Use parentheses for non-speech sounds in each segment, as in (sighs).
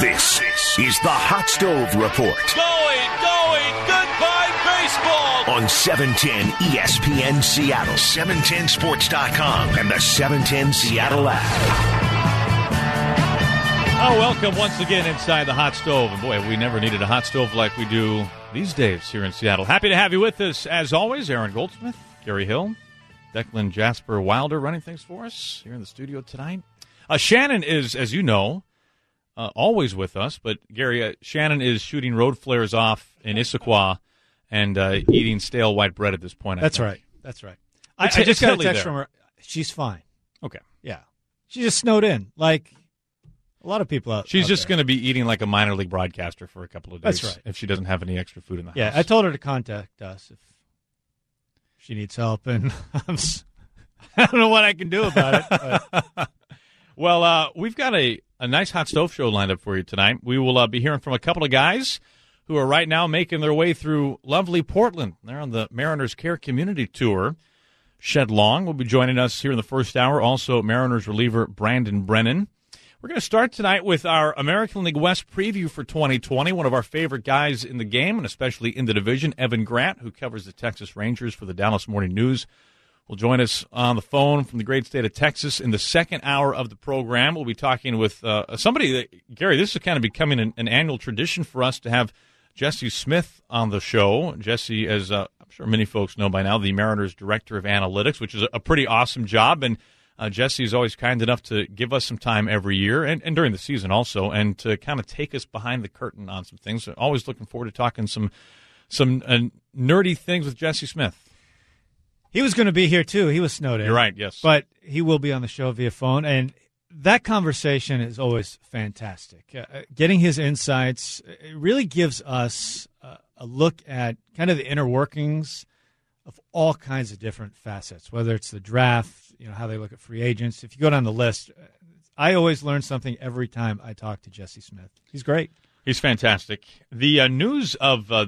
This is the Hot Stove Report Going, going, goodbye baseball. on E 710 ESPN Seattle, 710sports.com, and the 710 Seattle app. Oh, welcome once again inside the hot stove. And boy, we never needed a hot stove like we do these days here in Seattle. Happy to have you with us as always. Aaron Goldsmith, Gary Hill, Declan Jasper Wilder running things for us here in the studio tonight. Uh, Shannon is, as you know, uh, always with us. But Gary, uh, Shannon is shooting road flares off in Issaquah and uh, eating stale white bread at this point. I That's think. right. That's right. I, I just got a text from her. She's fine. Okay. Yeah, she just snowed in like a lot of people out. She's out just going to be eating like a minor league broadcaster for a couple of days. That's right. If she doesn't have any extra food in the Yeah, house. Yeah, I told her to contact us if she needs help, and (laughs) I'm (laughs) I don't know what I can do about it. (laughs) Well, uh, we've got a, a nice hot stove show lined up for you tonight. We will uh, be hearing from a couple of guys who are right now making their way through lovely Portland. They're on the Mariners Care Community Tour. Shed Long will be joining us here in the first hour. Also, Mariners reliever Brandon Brennan. We're going to start tonight with our American League West preview for 2020. One of our favorite guys in the game, and especially in the division, Evan Grant, who covers the Texas Rangers for the Dallas Morning News will join us on the phone from the great state of Texas in the second hour of the program. We'll be talking with uh, somebody that, Gary, this is kind of becoming an, an annual tradition for us to have Jesse Smith on the show. Jesse, as uh, I'm sure many folks know by now, the Mariners Director of Analytics, which is a pretty awesome job. And uh, Jesse is always kind enough to give us some time every year and, and during the season also, and to kind of take us behind the curtain on some things. Always looking forward to talking some some uh, nerdy things with Jesse Smith. He was going to be here too. He was snowed in. You're right, yes. but he will be on the show via phone, and that conversation is always fantastic. Uh, getting his insights it really gives us uh, a look at kind of the inner workings of all kinds of different facets, whether it's the draft, you know, how they look at free agents. If you go down the list, uh, I always learn something every time I talk to Jesse Smith. He's great. He's fantastic. The uh, news of uh,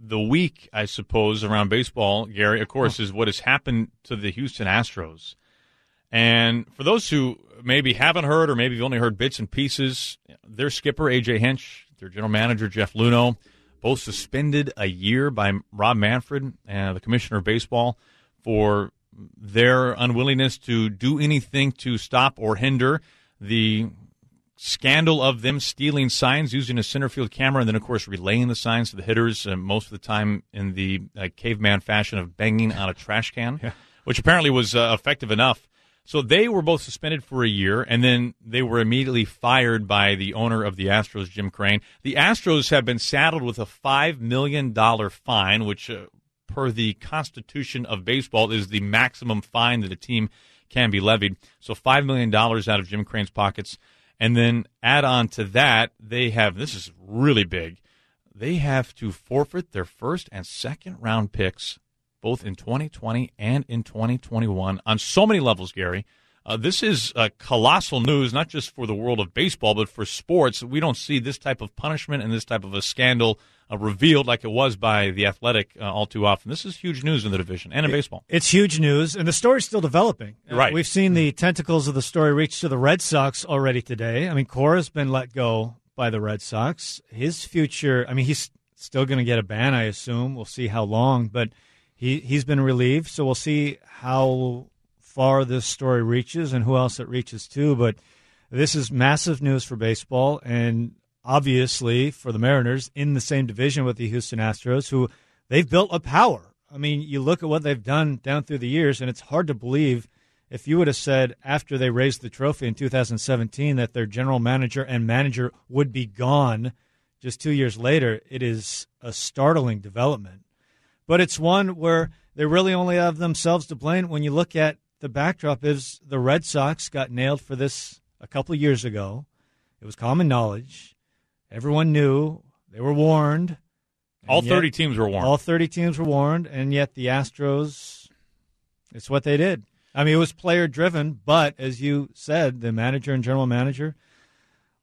the week, I suppose, around baseball, Gary, of course, is what has happened to the Houston Astros. And for those who maybe haven't heard or maybe you've only heard bits and pieces, their skipper, AJ Hinch, their general manager, Jeff Luhnow, both suspended a year by Rob Manfred, uh, the commissioner of baseball, for their unwillingness to do anything to stop or hinder the scandal of them stealing signs using a center field camera and then, of course, relaying the signs to the hitters, uh, most of the time in the uh, caveman fashion of banging on a trash can, (laughs) which apparently was uh, effective enough. So they were both suspended for a year, and then they were immediately fired by the owner of the Astros, Jim Crane. The Astros have been saddled with a $5 million fine, which, uh, per the Constitution of Baseball, is the maximum fine that a team can be levied. So $5 million out of Jim Crane's pockets. And then add on to that, they have this is really big. They have to forfeit their first and second round picks both in 2020 and in 2021 on so many levels, Gary. Uh, this is uh, colossal news, not just for the world of baseball, but for sports. We don't see this type of punishment and this type of a scandal uh, revealed like it was by the Athletic uh, all too often. This is huge news in the division and in baseball. It's huge news, and the story's still developing. Uh, Right. We've seen the tentacles of the story reach to the Red Sox already today. I mean, Cora's been let go by the Red Sox. His future, I mean, he's still going to get a ban, I assume. We'll see how long, but he, he's been relieved, so we'll see how far this story reaches and who else it reaches to. But this is massive news for baseball, and obviously for the Mariners in the same division with the Houston Astros, who they've built a power. I mean, you look at what they've done down through the years, and it's hard to believe if you would have said after they raised the trophy in 2017 that their general manager and manager would be gone just two years later. It is a startling development. But it's one where they really only have themselves to blame when you look at the backdrop is the Red Sox got nailed for this a couple of years ago. It was common knowledge. Everyone knew. They were warned. All yet- 30 teams were warned. All 30 teams were warned, and yet the Astros, it's what they did. I mean, it was player driven, but as you said, the manager and general manager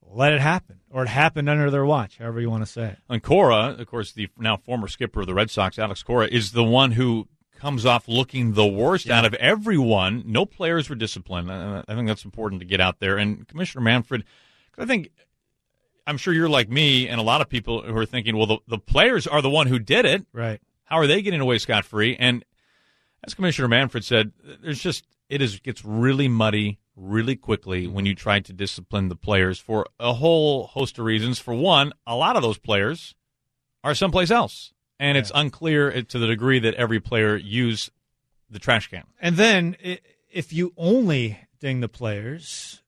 let it happen, or it happened under their watch, however you want to say it. And Cora, of course, the now former skipper of the Red Sox, Alex Cora, is the one who comes off looking the worst out of everyone. No players were disciplined. I think that's important to get out there. And Commissioner Manfred, I think I'm sure you're like me and a lot of people who are thinking, well, the, the players are the one who did it. Right. How are they getting away scot free? And as Commissioner Manfred said, there's just it is gets really muddy really quickly mm-hmm. when you try to discipline the players for a whole host of reasons. For one, a lot of those players are someplace else, and it's unclear uh, to the degree that every player used the trash can. And then if you only ding the players,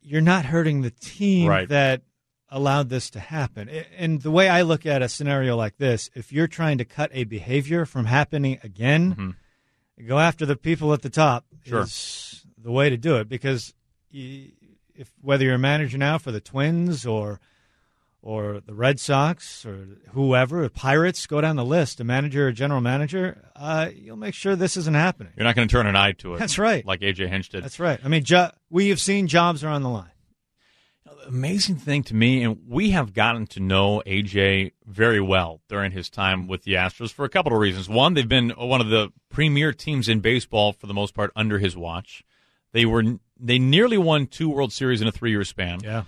you're not hurting the team Right. that allowed this to happen. And the way I look at a scenario like this, if you're trying to cut a behavior from happening again, mm-hmm. go after the people at the top Sure. is the way to do it because if whether you're a manager now for the Twins or or the Red Sox or whoever, Pirates, go down the list, a manager or general manager, uh, you'll make sure this isn't happening. You're not going to turn an eye to it. That's right. like AJ Hinch did. That's right. I mean, jo- we have seen jobs are on the line. amazing thing to me, and we have gotten to know AJ very well during his time with the Astros for a couple of reasons. One, they've been one of the premier teams in baseball for the most part under his watch. They were they nearly won two World Series in a three year span. Yeah.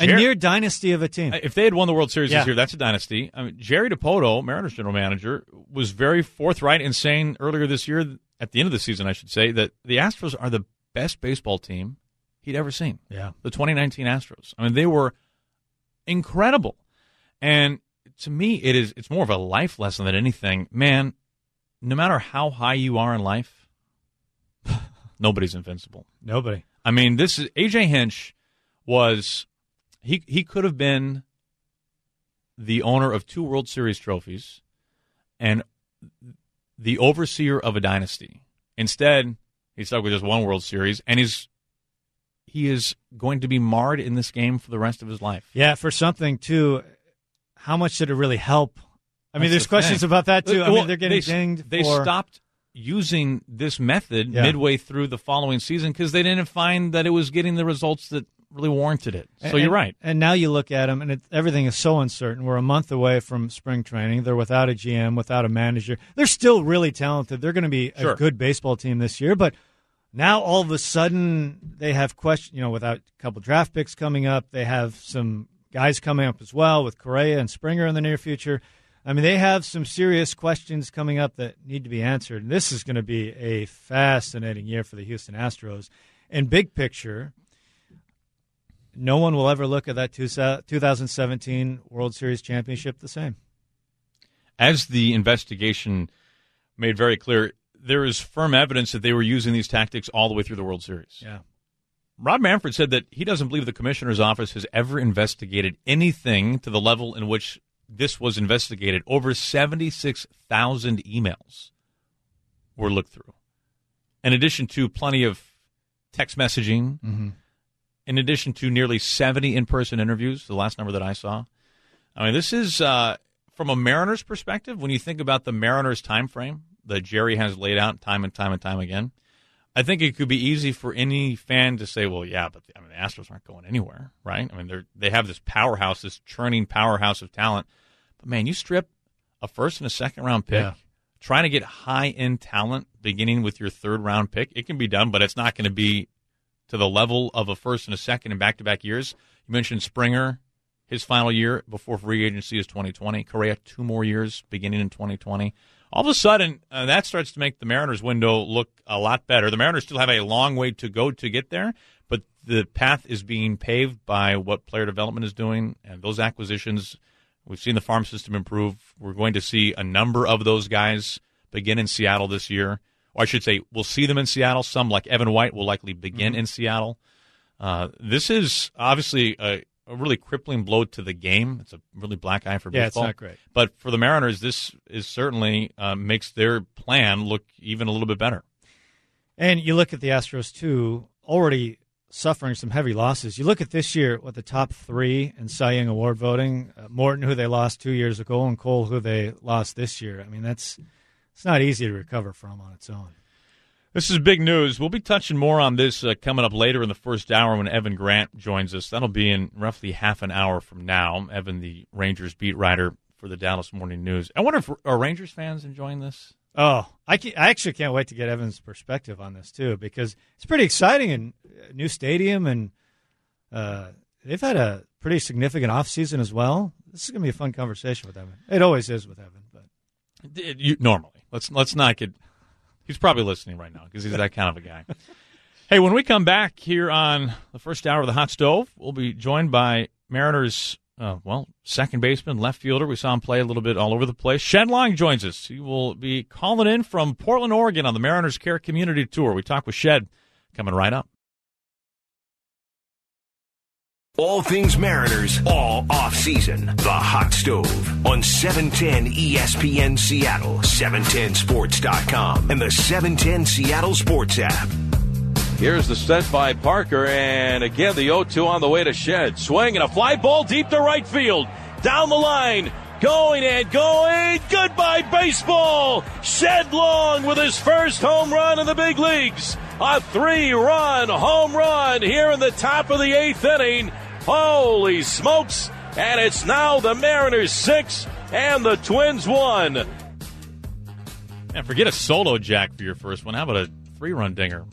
A near dynasty of a team. Uh, if they had won the World Series Yeah. this year, that's a dynasty. I mean, Jerry Dipoto, Mariners general manager, was very forthright in saying earlier this year, at the end of the season, I should say, that the Astros are the best baseball team he'd ever seen. Yeah. The 2019 Astros. I mean, they were incredible. And to me, it is it's more of a life lesson than anything. Man, no matter how high you are in life, (sighs) nobody's invincible. Nobody. I mean, this is AJ Hinch was he he could have been the owner of two World Series trophies and the overseer of a dynasty. Instead, he's stuck with just one World Series and he's he is going to be marred in this game for the rest of his life. Yeah, for something too. How much did it really help? I mean, there's the questions thing. about that too. I mean, they're getting they, dinged. They for, stopped using this method Yeah. midway through the following season because they didn't find that it was getting the results that really warranted it. So And- you're right. And now you look at them, and it, everything is so uncertain. We're a month away from spring training. They're without a GM, without a manager. They're still really talented. They're going to be Sure. a good baseball team this year, but now all of a sudden they have question. You know, without a couple draft picks coming up, they have some guys coming up as well with Correa and Springer in the near future. I mean, they have some serious questions coming up that need to be answered. And this is going to be a fascinating year for the Houston Astros. And big picture, no one will ever look at that two- 2017 World Series championship the same. as the investigation made very clear, there is firm evidence that they were using these tactics all the way through the World Series. Yeah. Rob Manfred said that he doesn't believe the commissioner's office has ever investigated anything to the level in which this was investigated. Over 76,000 emails were looked through, in addition to plenty of text messaging, mm-hmm. In addition to nearly 70 in person interviews, the last number that I saw. I mean, this is uh, from a Mariners perspective. When you think about the Mariners time frame that Jerry has laid out time and time and time again, I think it could be easy for any fan to say, "Well, yeah, but I mean, the Astros aren't going anywhere, right? I mean, they're they have this powerhouse, this churning powerhouse of talent. But man, you strip a first and a second round pick, Yeah. trying to get high end talent beginning with your third round pick. It can be done, but it's not going to be to the level of a first and a second in back to back years. You mentioned Springer, his final year before free agency is 2020. Correa, two more years beginning in 2020. All of a sudden, uh, that starts to make the Mariners' window look a lot better. The Mariners still have a long way to go to get there, but the path is being paved by what player development is doing and those acquisitions. We've seen the farm system improve. We're going to see a number of those guys begin in Seattle this year. Or I should say, we'll see them in Seattle. Some, like Evan White, will likely begin in Seattle. Uh, this is obviously a, a really crippling blow to the game. It's a really black eye for Yeah, it's baseball. not great. But for the Mariners, this is certainly uh, makes their plan look even a little bit better. And you look at the Astros too, already suffering some heavy losses. You look at this year with the top three in Cy Young Award voting: uh, Morton, who they lost two years ago, and Cole, who they lost this year. I mean, that's it's not easy to recover from on its own. This is big news. We'll be touching more on this uh, coming up later in the first hour when Evan Grant joins us. That'll be in roughly half an hour from now. Evan, the Rangers beat writer for the Dallas Morning News. I wonder if are Rangers fans enjoying this? Oh, I, can, I actually can't wait to get Evan's perspective on this too, because it's pretty exciting and uh, new stadium, and uh, they've had a pretty significant off season as well. This is going to be a fun conversation with Evan. It always is with Evan, you, normally let's let's not get. He's probably listening right now because he's that kind of a guy. (laughs) hey, when we come back here on the first hour of the hot stove, we'll be joined by Mariners. Uh, well, second baseman, left fielder. We saw him play a little bit all over the place. Shed Long joins us. He will be calling in from Portland, Oregon on the Mariners Care Community Tour. We talk with Shed coming right up. All things Mariners, all off season. The Hot Stove on 710 ESPN Seattle, 710sports.com, and the 710 Seattle Sports app. Here's the set by Parker, and again the 0 2 on the way to Shed. Swing and a fly ball deep to right field. Down the line, going and going. Goodbye, baseball. Shed Long with his first home run in the big leagues. A three run home run here in the top of the eighth inning. Holy smokes! And it's now the Mariners six and the Twins one. And forget a solo jack for your first one. How about a three run dinger?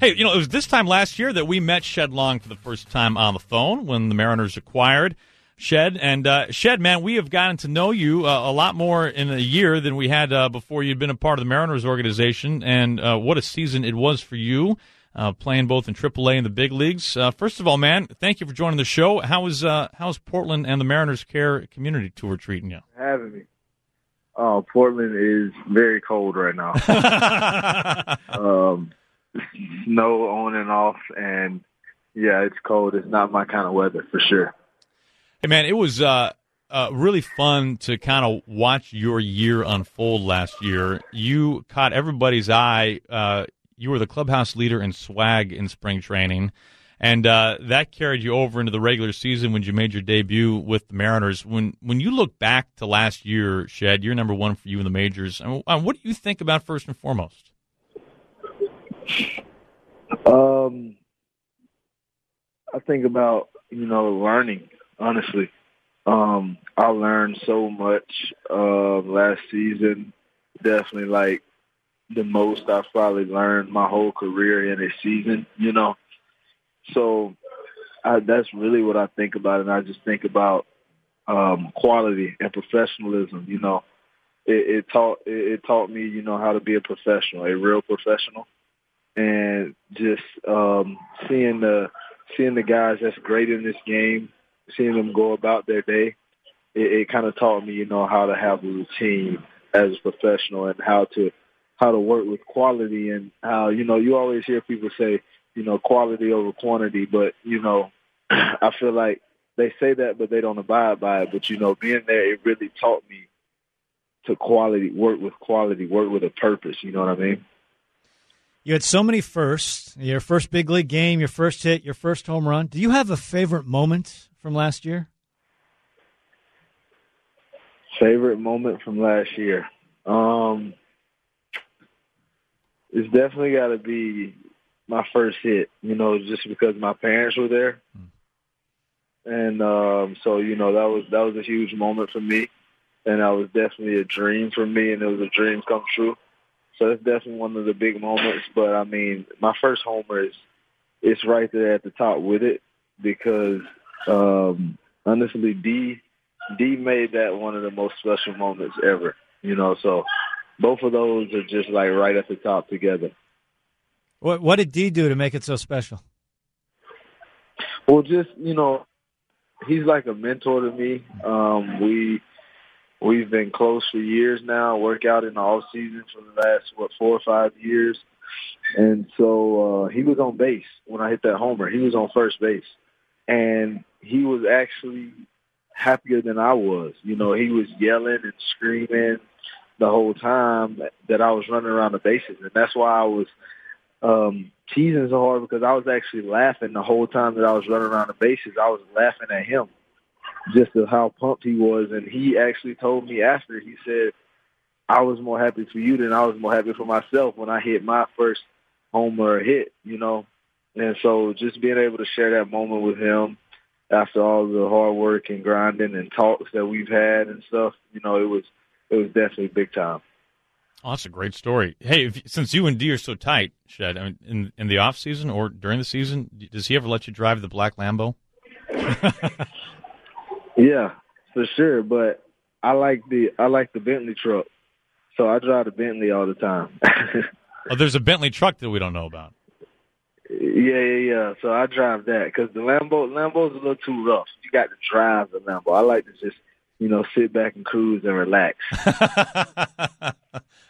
Hey, you know, it was this time last year that we met Shed Long for the first time on the phone when the Mariners acquired Shed. And uh, Shed, man, we have gotten to know you uh, a lot more in a year than we had uh, before you'd been a part of the Mariners organization. And uh, what a season it was for you uh, playing both in AAA and the big leagues. Uh, first of all, man, thank you for joining the show. How is uh, how's Portland and the Mariners Care Community Tour treating you? Having me. Oh, Portland is very cold right now. (laughs) um, snow on and off, and yeah, it's cold. It's not my kind of weather for sure. Hey, man, it was uh, uh, really fun to kind of watch your year unfold last year. You caught everybody's eye. Uh, you were the clubhouse leader in swag in spring training, and uh, that carried you over into the regular season when you made your debut with the Mariners. When when you look back to last year, Shed, you're number one for you in the majors. Uh, what do you think about first and foremost? Um, I think about you know learning. Honestly, um, I learned so much uh, last season. Definitely, like the most I've probably learned my whole career in a season, you know. So I, that's really what I think about, and I just think about um, quality and professionalism. You know, it, it taught it, it taught me, you know, how to be a professional, a real professional, and just um, seeing the seeing the guys that's great in this game, seeing them go about their day. It, it kind of taught me, you know, how to have a routine as a professional and how to how to work with quality and how, you know, you always hear people say, you know, quality over quantity, but, you know, (clears throat) I feel like they say that, but they don't abide by it. But, you know, being there, it really taught me to quality, work with quality, work with a purpose. You know what I mean? You had so many firsts. Your first big league game, your first hit, your first home run. Do you have a favorite moment from last year? Favorite moment from last year. Um, it's definitely got to be my first hit. You know, just because my parents were there, mm. and um, so you know that was that was a huge moment for me, and that was definitely a dream for me, and it was a dream come true. So it's definitely one of the big moments. But I mean, my first homer is it's right there at the top with it because um, honestly, Dee Dee made that one of the most special moments ever. You know, so both of those are just like right at the top together. What what did Dee do to make it so special? Well, just you know, he's like a mentor to me. Um, we we've been close for years now. Work out in the off season for the last what four or five years, and so uh, he was on base when I hit that homer. He was on first base, and he was actually happier than I was. You know, he was yelling and screaming the whole time that I was running around the bases, and that's why I was um, teasing so hard because I was actually laughing the whole time that I was running around the bases. I was laughing at him just of how pumped he was, and he actually told me after he said, "I was more happy for you than I was more happy for myself when I hit my first homer hit," you know. And so just being able to share that moment with him after all the hard work and grinding and talks that we've had and stuff, you know, it was it was definitely big time. Oh, that's a great story. Hey, if, since you and Dee are so tight, Shed, I mean, in in the off season or during the season, does he ever let you drive the black Lambo? (laughs) Yeah, for sure. But I like the I like the Bentley truck, so I drive the Bentley all the time. (laughs) oh, there's a Bentley truck that we don't know about. Yeah, yeah, yeah. So I drive that because the Lambo Lambo's a little too rough. You got to drive the Lambo. I like to just you know sit back and cruise and relax. (laughs)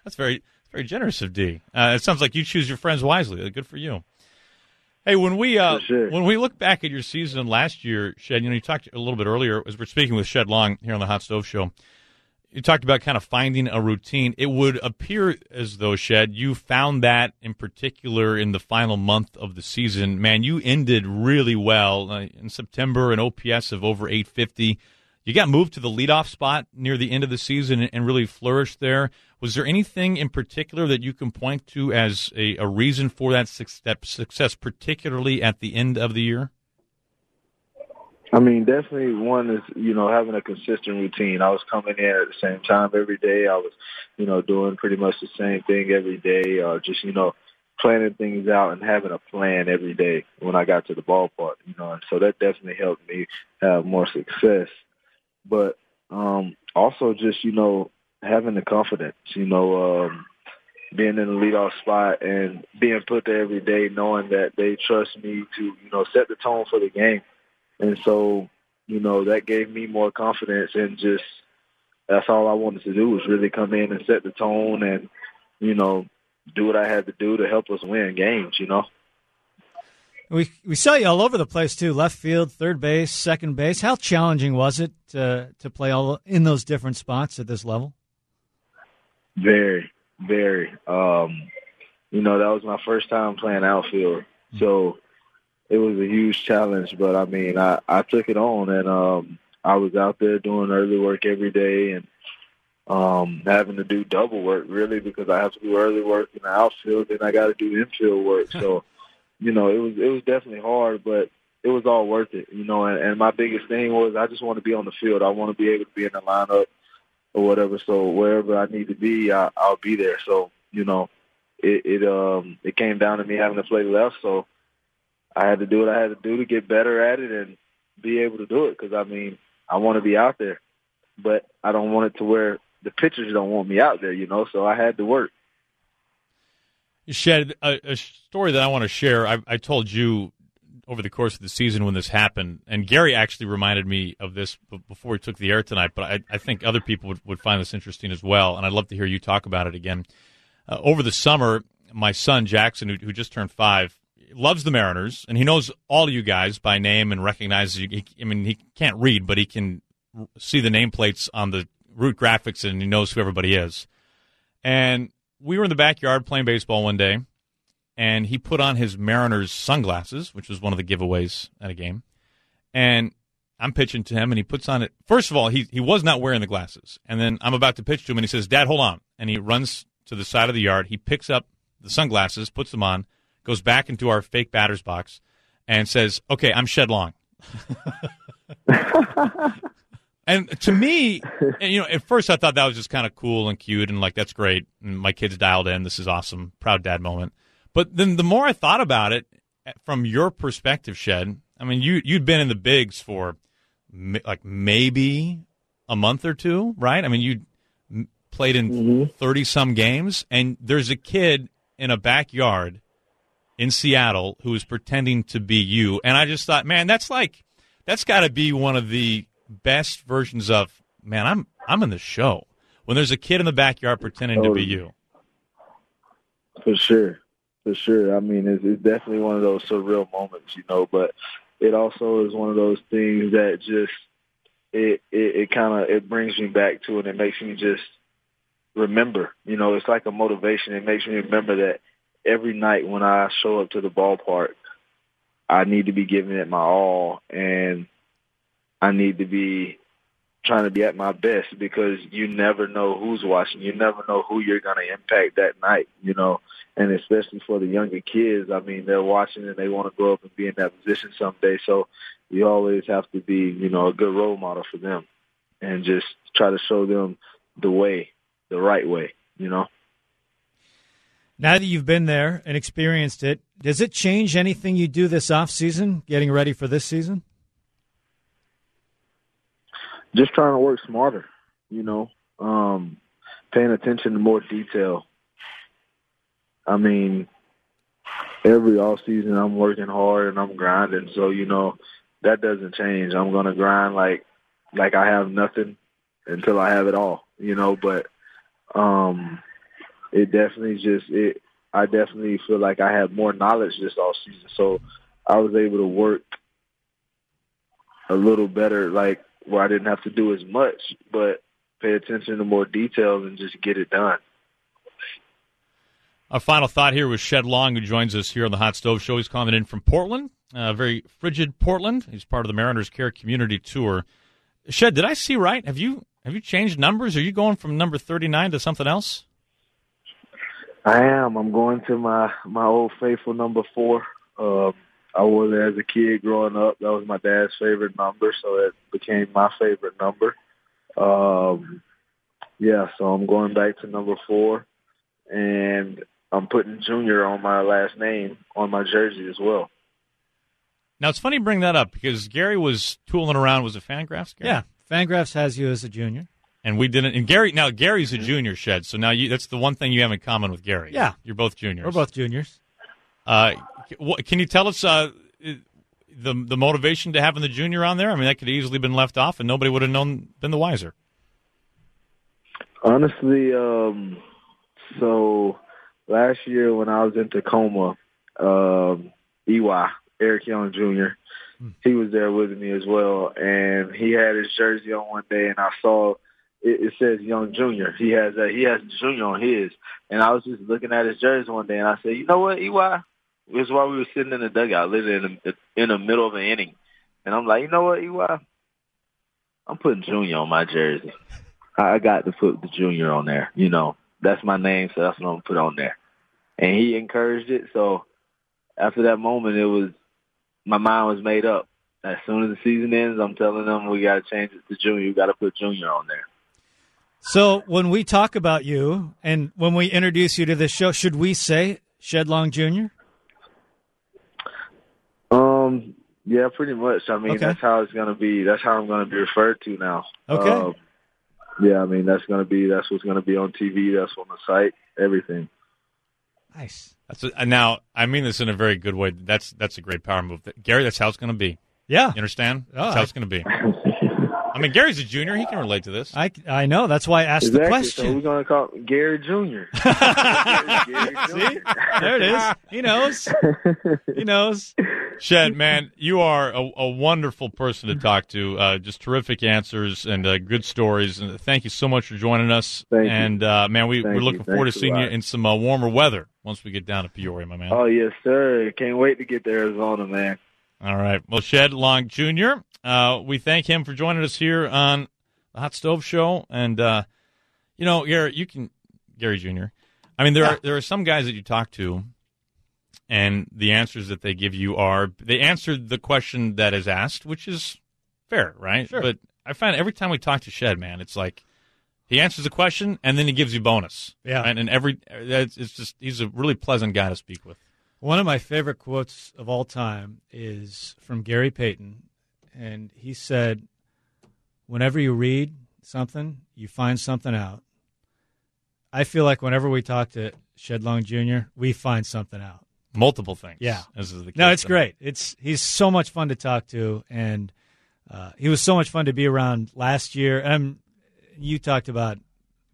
That's very very generous of Dee. Uh, it sounds like you choose your friends wisely. Good for you. Hey, when we uh, sure. when we look back at your season last year, Shed, you know, you talked a little bit earlier as we're speaking with Shed Long here on the Hot Stove Show. You talked about kind of finding a routine. It would appear as though Shed, you found that in particular in the final month of the season. Man, you ended really well uh, in September, an OPS of over 850. You got moved to the leadoff spot near the end of the season and really flourished there. Was there anything in particular that you can point to as a, a reason for that success, particularly at the end of the year? I mean, definitely one is, you know, having a consistent routine. I was coming in at the same time every day. I was, you know, doing pretty much the same thing every day, or uh, just, you know, planning things out and having a plan every day when I got to the ballpark, you know, and so that definitely helped me have more success but um, also just you know having the confidence, you know, um, being in the leadoff spot and being put there every day, knowing that they trust me to you know set the tone for the game, and so you know that gave me more confidence and just that's all I wanted to do was really come in and set the tone and you know do what I had to do to help us win games, you know. We we saw you all over the place too. Left field, third base, second base. How challenging was it to to play all in those different spots at this level? Very, very. Um, you know, that was my first time playing outfield, so it was a huge challenge. But I mean, I I took it on, and um, I was out there doing early work every day, and um, having to do double work really because I have to do early work in the outfield, and I got to do infield work. (laughs) So you know, it was it was definitely hard, but it was all worth it, you know. And, and my biggest thing was I just want to be on the field. I want to be able to be in the lineup or whatever. So wherever I need to be, I, I'll be there. So you know, it, it um it came down to me having to play left, so I had to do what I had to do to get better at it and be able to do it. Because I mean, I want to be out there, but I don't want it to where the pitchers don't want me out there, you know. So I had to work. Shed a, a, story that I want to share. I, I, told you over the course of the season when this happened, and Gary actually reminded me of this before he took the air tonight. But I, I think other people would, would, find this interesting as well, and I'd love to hear you talk about it again. Uh, over the summer, my son Jackson, who, who, just turned five, loves the Mariners, and he knows all you guys by name and recognizes you. He, I mean, he can't read, but he can see the nameplates on the route graphics, and he knows who everybody is. And we were in the backyard playing baseball one day, and he put on his Mariners sunglasses, which was one of the giveaways at a game. And I'm pitching to him, and he puts on it. First of all, he he was not wearing the glasses, and then I'm about to pitch to him, and he says, "Dad, hold on," and he runs to the side of the yard. He picks up the sunglasses, puts them on, goes back into our fake batter's box, and says, "Okay, I'm Shed Long." (laughs) (laughs) And to me, (laughs) you know, at first I thought that was just kind of cool and cute and like that's great. And my kids dialed in. This is awesome. Proud dad moment. But then the more I thought about it from your perspective, Shed, I mean, you you'd been in the bigs for like maybe a month or two, right? I mean, you played in 30 mm-hmm. some games and there's a kid in a backyard in Seattle who is pretending to be you. And I just thought, man, that's like that's got to be one of the best versions of man, I'm I'm in the show. When there's a kid in the backyard pretending to be oh, you. For sure. For sure. I mean it's, it's definitely one of those surreal moments, you know, but it also is one of those things that just it it, it kinda it brings me back to it it makes me just remember. You know, it's like a motivation. It makes me remember that every night when I show up to the ballpark, I need to be giving it my all and I need to be trying to be at my best because you never know who's watching. You never know who you're going to impact that night, you know. And especially for the younger kids, I mean, they're watching and they want to grow up and be in that position someday. So you always have to be, you know, a good role model for them and just try to show them the way, the right way, you know. Now that you've been there and experienced it, does it change anything you do this off season, getting ready for this season? Just trying to work smarter. You know, um, paying attention to more detail. I mean, every off season I'm working hard and I'm grinding. So you know that doesn't change. I'm gonna grind like like I have nothing until I have it all. You know, but um, it definitely just it. I definitely feel like I have more knowledge this off season, so I was able to work a little better, like where I didn't have to do as much, but pay attention to more details and just get it done. Our final thought here was Shed Long, who joins us here on the Hot Stove Show. He's calling in from Portland, uh, very frigid Portland. He's part of the Mariners Care Community Tour. Shed, did I see right? Have you have you changed numbers? Are you going from number thirty nine to something else? I am. I'm going to my my old faithful number four. Um, I wore it as a kid growing up. That was my dad's favorite number, so it became my favorite number. Um, yeah, so I'm going back to number four, and I'm putting Junior on my last name on my jersey as well. Now it's funny you bring that up because Gary was tooling around. Was it Fangraphs? Gary? Yeah, Fangraphs has you as a junior, and we didn't. And Gary now Gary's a junior shed, so now you, that's the one thing you have in common with Gary. Yeah, you're both juniors. We're both juniors. Uh, what, can you tell us uh, the the motivation to having the junior on there? I mean, that could have easily been left off, and nobody would have known been the wiser. Honestly, um, so last year when I was in Tacoma, um, EY Eric Young Jr. Hmm. He was there with me as well, and he had his jersey on one day, and I saw it, it says Young Jr. He has a he has Junior on his, and I was just looking at his jersey one day, and I said, you know what, EY, is why we were sitting in the dugout, literally in the, in the middle of an inning, and I'm like, you know what, EY, I'm putting Junior on my jersey. I got to put the Junior on there. You know, that's my name, so that's what I'm gonna put on there. And he encouraged it, so after that moment, it was my mind was made up. As soon as the season ends, I'm telling them we got to change it to junior. We got to put junior on there. So when we talk about you and when we introduce you to this show, should we say Shed Long Jr.? Um. Yeah, pretty much. I mean, okay. that's how it's gonna be. That's how I'm gonna be referred to now. Okay. Um, yeah, I mean, that's gonna be. That's what's gonna be on TV. That's on the site. Everything. Nice. That's a, now. I mean this in a very good way. That's that's a great power move, Gary. That's how it's going to be. Yeah, you understand? Oh, that's how it's going to be. (laughs) I mean, Gary's a junior. He can relate to this. I, I know. That's why I asked exactly. the question. So we're going to call Gary Junior. Gary (laughs) See, there it is. He knows. (laughs) He knows. Shed, man, you are a, a wonderful person to talk to. Uh, just terrific answers and uh, good stories. And thank you so much for joining us. Thank and uh, man, we, are looking forward to seeing you in some uh, warmer weather once we get down to Peoria, my man. Oh yes, sir. Can't wait to get to Arizona, man. All right. Well, Shed Long Jr., uh, we thank him for joining us here on the Hot Stove Show. And, uh, you know, Gary, you can, Gary Jr., I mean, there yeah. are there are some guys that you talk to, and the answers that they give you are they answered the question that is asked, which is fair, right? Sure. But I find every time we talk to Shed, man, it's like he answers a question and then he gives you bonus. Yeah. And, and every it's just he's a really pleasant guy to speak with. One of my favorite quotes of all time is from Gary Payton, and he said, "Whenever you read something, you find something out." I feel like whenever we talk to Shed Long Jr., we find something out. Multiple things. Yeah. As is the no, it's great. It's he's so much fun to talk to, and uh, he was so much fun to be around last year. And you talked about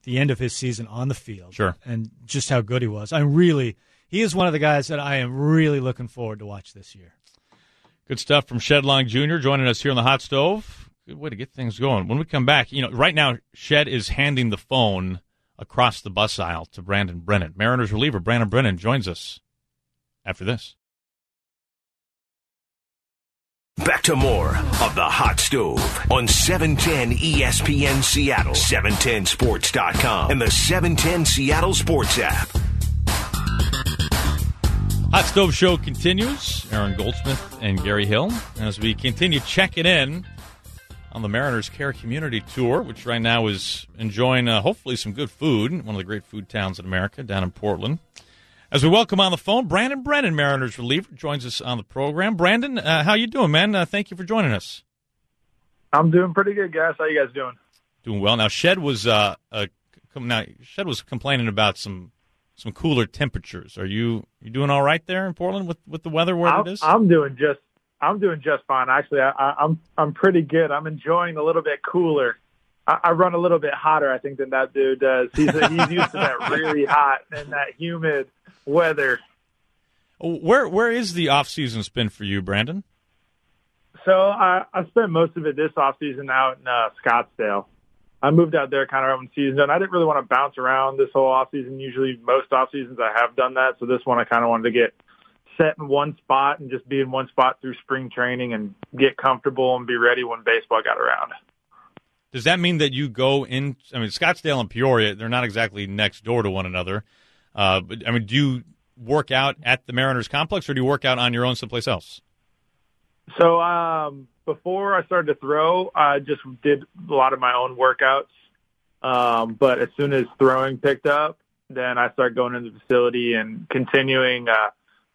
the end of his season on the field, sure, and just how good he was. I'm really he is one of the guys that I am really looking forward to watch this year. Good stuff from Shed Long Jr. joining us here on the hot stove. Good way to get things going. When we come back, you know, right now Shed is handing the phone across the bus aisle to Brandon Brennan. Mariners reliever Brandon Brennan joins us after this. Back to more of the Hot Stove on 710 ESPN Seattle, 710sports.com, and the 710 Seattle Sports app. Hot Stove Show continues. Aaron Goldsmith and Gary Hill as we continue checking in on the Mariners Care Community Tour, which right now is enjoying uh, hopefully some good food. One of the great food towns in America, down in Portland. As we welcome on the phone, Brandon Brennan, Mariners reliever, joins us on the program. Brandon, uh, how you doing, man? Uh, thank you for joining us. I'm doing pretty good, guys. How you guys doing? Doing well. Now, Shed was uh, uh now Shed was complaining about some some cooler temperatures. Are you you doing all right there in Portland with, with the weather where I'm, it is? I'm doing just I'm doing just fine. Actually, I, I, I'm I'm pretty good. I'm enjoying a little bit cooler. I, I run a little bit hotter, I think, than that dude does. He's he's used to that (laughs) really hot and that humid weather. Where where is the off season spent for you, Brandon? So I, I spent most of it this off season out in uh, Scottsdale. I moved out there kind of when season done. I didn't really want to bounce around this whole off season. Usually, most off seasons I have done that. So this one I kind of wanted to get set in one spot and just be in one spot through spring training and get comfortable and be ready when baseball got around. Does that mean that you go in? I mean, Scottsdale and Peoria, they're not exactly next door to one another. Uh, but I mean, do you work out at the Mariners complex, or do you work out on your own someplace else? So um, before I started to throw, I just did a lot of my own workouts. Um, but as soon as throwing picked up, then I started going into the facility and continuing uh,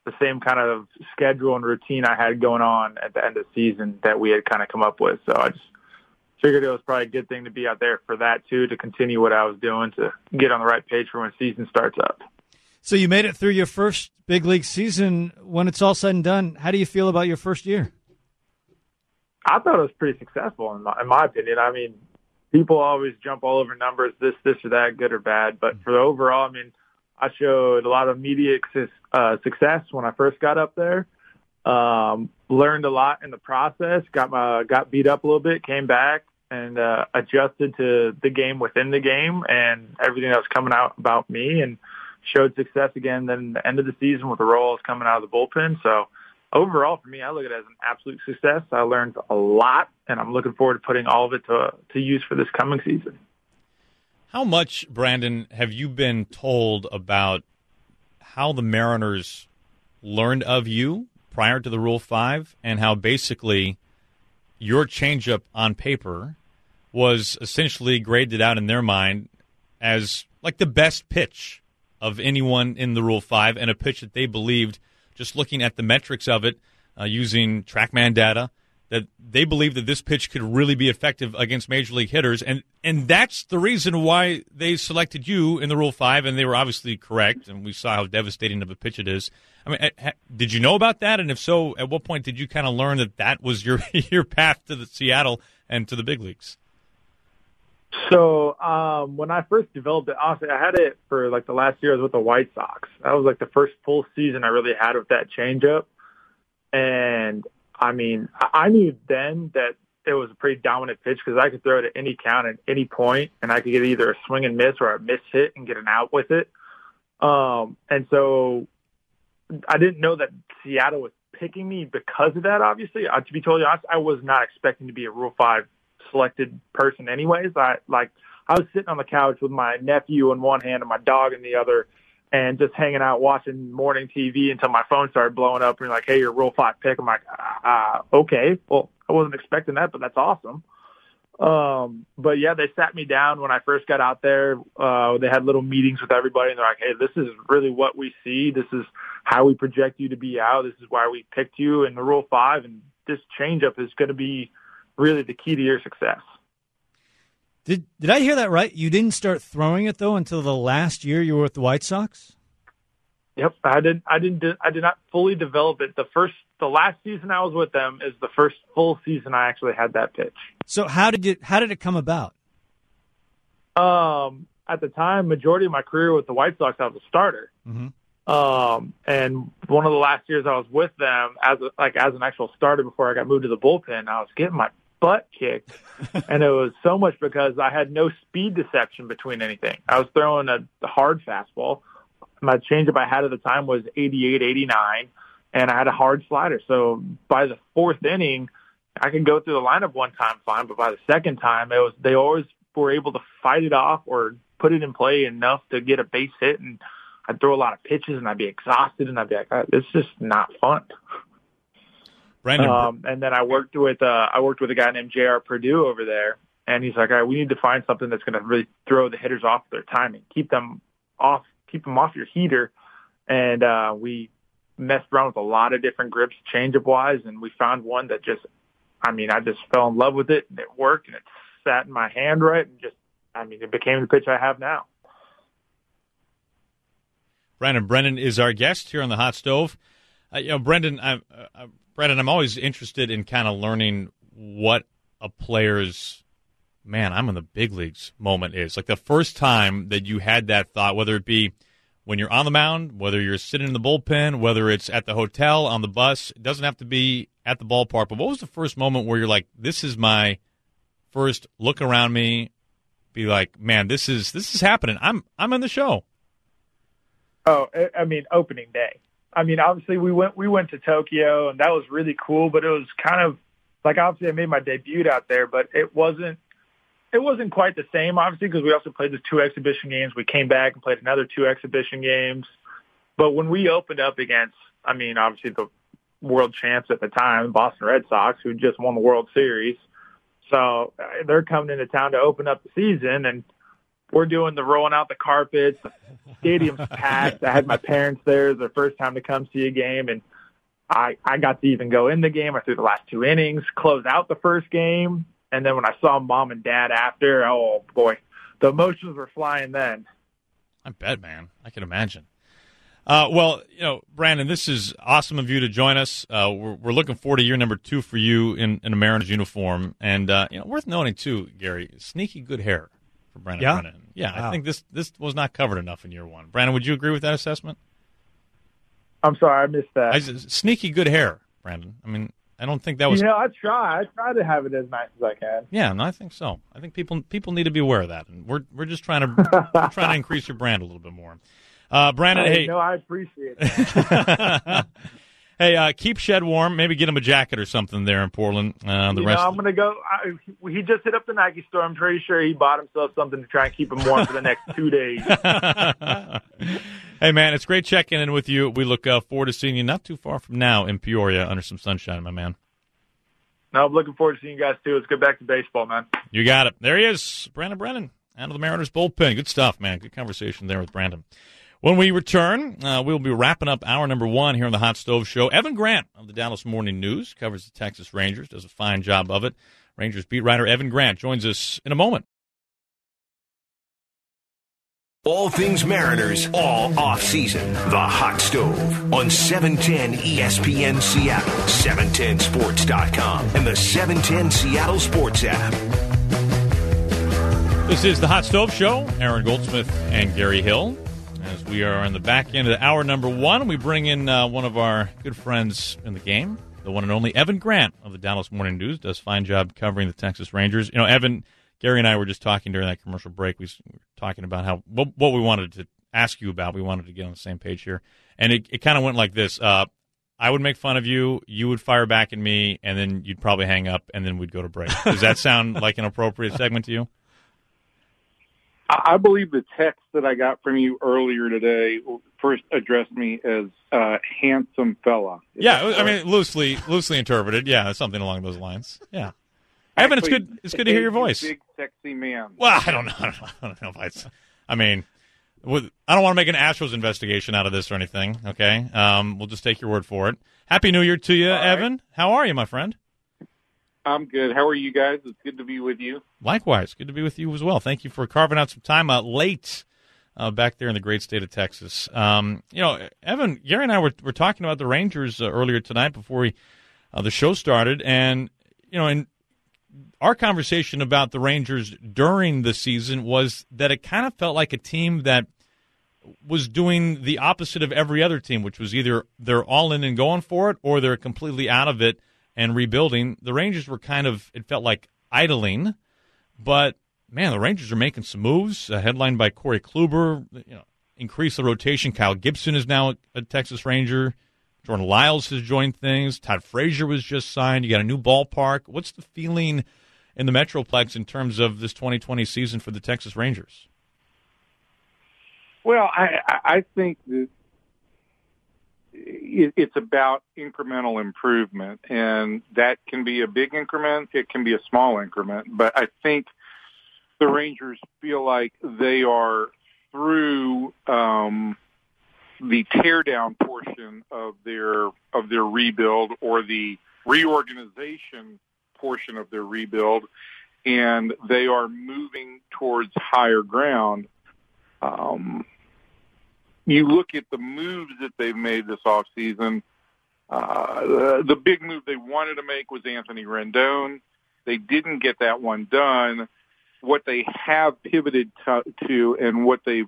the same kind of schedule and routine I had going on at the end of the season that we had kind of come up with. So I just figured it was probably a good thing to be out there for that too, to continue what I was doing to get on the right page for when season starts up. So you made it through your first big league season. When it's all said and done, how do you feel about your first year? I thought it was pretty successful in my, in my opinion. I mean, people always jump all over numbers, this, this or that, good or bad. But for the overall, I mean, I showed a lot of immediate uh, success when I first got up there. Um, learned a lot in the process. Got my got beat up a little bit. Came back and uh, adjusted to the game within the game and everything that was coming out about me, and showed success again. Then the end of the season with the Royals coming out of the bullpen. So overall, for me, I look at it as an absolute success. I learned a lot, and I'm looking forward to putting all of it to to use for this coming season. How much, Brandon, have you been told about how the Mariners learned of you prior to the Rule 5 and how basically your changeup on paper was essentially graded out in their mind as like the best pitch of anyone in the Rule 5 and a pitch that they believed – just looking at the metrics of it uh, using TrackMan data, that they believe that this pitch could really be effective against major league hitters, and and that's the reason why they selected you in the Rule Five, and they were obviously correct, and we saw how devastating of a pitch it is. I mean, did you know about that? And if so, at what point did you kind of learn that that was your (laughs) your path to the Seattle and to the big leagues? So um, when I first developed it, honestly, I had it for like the last year I was with the White Sox. That was like the first full season I really had with that changeup. And I mean, I knew then that it was a pretty dominant pitch because I could throw it at any count at any point, and I could get either a swing and miss or a miss hit and get an out with it. Um, and so I didn't know that Seattle was picking me because of that. Obviously, uh, to be totally honest, I was not expecting to be a Rule Five selected person anyways. I like I was sitting on the couch with my nephew in one hand and my dog in the other and just hanging out watching morning TV until my phone started blowing up and like, hey, you're Rule 5 pick. I'm like, uh, okay. Well, I wasn't expecting that, but that's awesome. Um, but yeah, they sat me down when I first got out there. Uh, they had little meetings with everybody and they're like, Hey, this is really what we see. This is how we project you to be out. This is why we picked you in the rule five. And this changeup is going to be really the key to your success. Did did I hear that right? You didn't start throwing it though until the last year you were with the White Sox. Yep, I didn't. I didn't. I did not fully develop it. The first, the last season I was with them is the first full season I actually had that pitch. So how did you? How did it come about? Um, at the time, majority of my career with the White Sox, I was a starter. Mm-hmm. Um, and one of the last years I was with them as a, like as an actual starter before I got moved to the bullpen, I was getting my butt kicked, and it was so much because I had no speed deception between anything. I was throwing a, hard fastball. My changeup I had at the time was 88, 89, and I had a hard slider. So by the fourth inning, I could go through the lineup one time fine, but by the second time, it was they always were able to fight it off or put it in play enough to get a base hit and I'd throw a lot of pitches and I'd be exhausted and I'd be like, uh, it's just not fun. Brandon, um, and then I worked with uh, I worked with a guy named J.R. Perdew over there, and he's like, all right, we need to find something that's going to really throw the hitters off their timing, keep them off, keep them off your heater. And uh, we messed around with a lot of different grips, changeup wise, and we found one that just I mean, I just fell in love with it and it worked and it sat in my hand right and just, I mean, it became the pitch I have now. Brandon Brennan is our guest here on the Hot Stove. Uh, you know, Brandon, I, uh, Brandon, I'm always interested in kind of learning what a player's man, I'm in the big leagues moment is. Like the first time that you had that thought, whether it be when you're on the mound, whether you're sitting in the bullpen, whether it's at the hotel, on the bus, it doesn't have to be at the ballpark. But what was the first moment where you're like, this is my first look around me, be like, man, this is this is happening. I'm I'm in the show. Oh, I mean, opening day. I mean, obviously we went we went to Tokyo and that was really cool, but it was kind of like obviously I made my debut out there, but it wasn't it wasn't quite the same, obviously, because we also played the two exhibition games. We came back and played another two exhibition games. But when we opened up against, I mean, obviously the world champs at the time, Boston Red Sox, who just won the World Series. So uh, they're coming into town to open up the season, and we're doing the rolling out the carpets. Stadium's (laughs) packed. I had my parents there. Their first time to come see a game, and I I got to even go in the game. I threw the last two innings, close out the first game, and then when I saw mom and dad after, oh boy, the emotions were flying then. I bet, man. I can imagine. Uh, well, you know, Brandon, this is awesome of you to join us. Uh, we're, we're, looking forward to year number two for you in, in a Mariners uniform, and uh, you know, worth noting too, Gary, sneaky good hair for Brandon yeah? Brennan. Yeah, wow. I think this this was not covered enough in year one. Brandon, would you agree with that assessment? I'm sorry, I missed that. I, sneaky good hair, Brandon. I mean, I don't think that was. You know, I try. I try to have it as nice as I can. Yeah, no, I think so. I think people people need to be aware of that, and we're we're just trying to (laughs) trying to increase your brand a little bit more. Uh, Brandon, hey, no, I appreciate (laughs) it. (laughs) hey, uh, keep Shed warm. Maybe get him a jacket or something there in Portland. Uh, the you rest. Know, I'm going to go. I, he just hit up the Nike store. I'm pretty sure he bought himself something to try and keep him warm for the next two days. (laughs) hey, man, it's great checking in with you. We look uh, forward to seeing you not too far from now in Peoria under some sunshine, my man. No, I'm looking forward to seeing you guys too. Let's get back to baseball, man. You got it. There he is, Brandon Brennan, out of the Mariners bullpen. Good stuff, man. Good conversation there with Brandon. When we return, uh, we'll be wrapping up hour number one here on the Hot Stove Show. Evan Grant of the Dallas Morning News covers the Texas Rangers, does a fine job of it. Rangers beat writer Evan Grant joins us in a moment. All things Mariners, all off season. The Hot Stove on 710 ESPN Seattle, 710sports.com, and the 710 Seattle Sports app. This is the Hot Stove Show. Aaron Goldsmith and Gary Hill. As we are in the back end of the hour number one, we bring in uh, one of our good friends in the game, the one and only Evan Grant of the Dallas Morning News. Does fine job covering the Texas Rangers. You know, Evan, Gary and I were just talking during that commercial break. We were talking about how what, what we wanted to ask you about. We wanted to get on the same page here, and it, it kind of went like this. Uh, I would make fun of you, you would fire back at me, and then you'd probably hang up, and then we'd go to break. Does that sound like an appropriate segment to you? I believe the text that I got from you earlier today first addressed me as uh, handsome fella. Yeah, I mean loosely loosely interpreted. Yeah, something along those lines. Yeah. (laughs) Evan, it's good. It's good to hear your voice. Big, sexy man. Well, I don't know. I don't know, I don't know if I. I mean, I don't want to make an Astros investigation out of this or anything. Okay, um, we'll just take your word for it. Happy New Year to you, Evan. How are you, my friend? I'm good. How are you guys? It's good to be with you. Likewise, good to be with you as well. Thank you for carving out some time uh, late uh, back there in the great state of Texas. Um, you know, Evan, Gary, and I were, were talking about the Rangers uh, earlier tonight before we, uh, the show started, and you know, in our conversation about the Rangers during the season was that it kind of felt like a team that was doing the opposite of every other team, which was either they're all in and going for it, or they're completely out of it and rebuilding. The Rangers were kind of, it felt like idling, but man, the Rangers are making some moves. Uh, headlined by Corey Kluber, you know, increase the rotation. Kyle Gibson is now a Texas Ranger. Jordan Lyles has joined things. Todd Frazier was just signed. You got a new ballpark. What's the feeling in the Metroplex in terms of this 2020 season for the Texas Rangers? Well, I, I think that it's about incremental improvement, and that can be a big increment. It can be a small increment, but I think the Rangers feel like they are through um, the teardown portion of their of their rebuild or the reorganization portion of their rebuild, and they are moving towards higher ground. Um, you look at the moves that they've made this offseason. Uh, the, the big move they wanted to make was Anthony Rendon. They didn't get that one done. What they have pivoted to, to and what they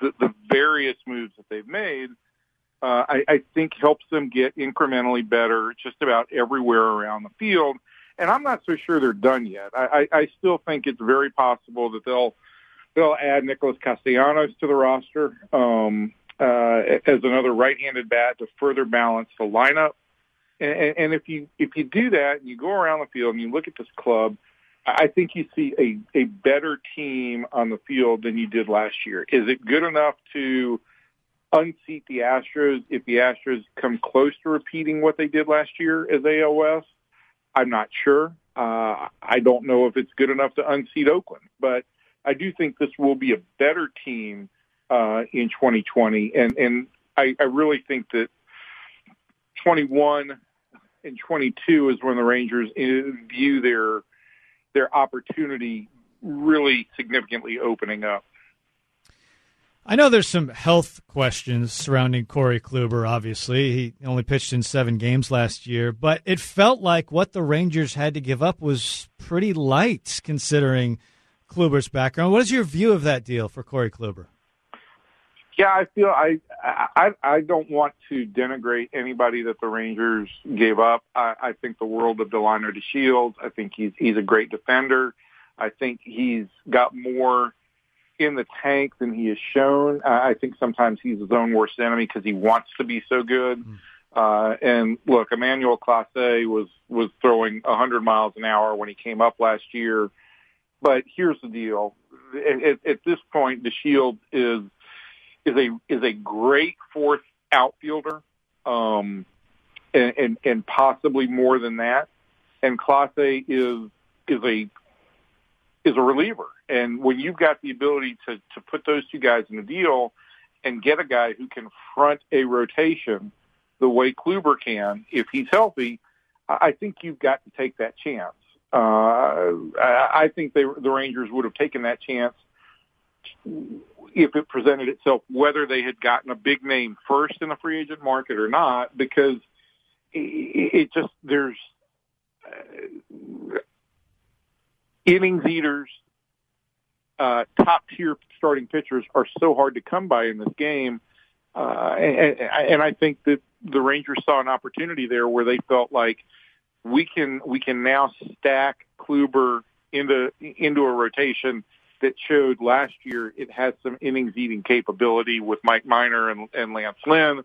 the, the various moves that they've made, uh, I, I think helps them get incrementally better just about everywhere around the field. And I'm not so sure they're done yet. I, I, I still think it's very possible that they'll they'll add Nicholas Castellanos to the roster um, uh, as another right-handed bat to further balance the lineup. And, and if you if you do that and you go around the field and you look at this club, I think you see a, a better team on the field than you did last year. Is it good enough to unseat the Astros if the Astros come close to repeating what they did last year as AOS? I'm not sure. Uh, I don't know if it's good enough to unseat Oakland, but I do think this will be a better team uh, in 2020, and and I, I really think that 21 and 22 is when the Rangers uh, view their their opportunity really significantly opening up. I know there's some health questions surrounding Corey Kluber, obviously. He only pitched in seven games last year, but it felt like what the Rangers had to give up was pretty light considering Kluber's background. What is your view of that deal for Corey Kluber? Yeah, I feel I I I don't want to denigrate anybody that the Rangers gave up. I, I think the world of Delino DeShields. I think he's he's a great defender. I think he's got more in the tank than he has shown. I think sometimes he's his own worst enemy because he wants to be so good. Mm. Uh, and look, Emmanuel Clase was was throwing 100 miles an hour when he came up last year. But here's the deal: at, at this point, DeShield is is a is a great fourth outfielder, um, and, and and possibly more than that. And Clase is is a is a reliever, and when you've got the ability to to put those two guys in a deal and get a guy who can front a rotation the way Kluber can, if he's healthy, I think you've got to take that chance. Uh, I think they, the Rangers would have taken that chance if it presented itself, whether they had gotten a big name first in the free agent market or not, because it, just there's uh, innings eaters, uh, top tier starting pitchers are so hard to come by in this game, uh, and, and I think that the Rangers saw an opportunity there where they felt like we can we can now stack Kluber into into a rotation that showed last year it has some innings eating capability with Mike Minor and, and Lance Lynn.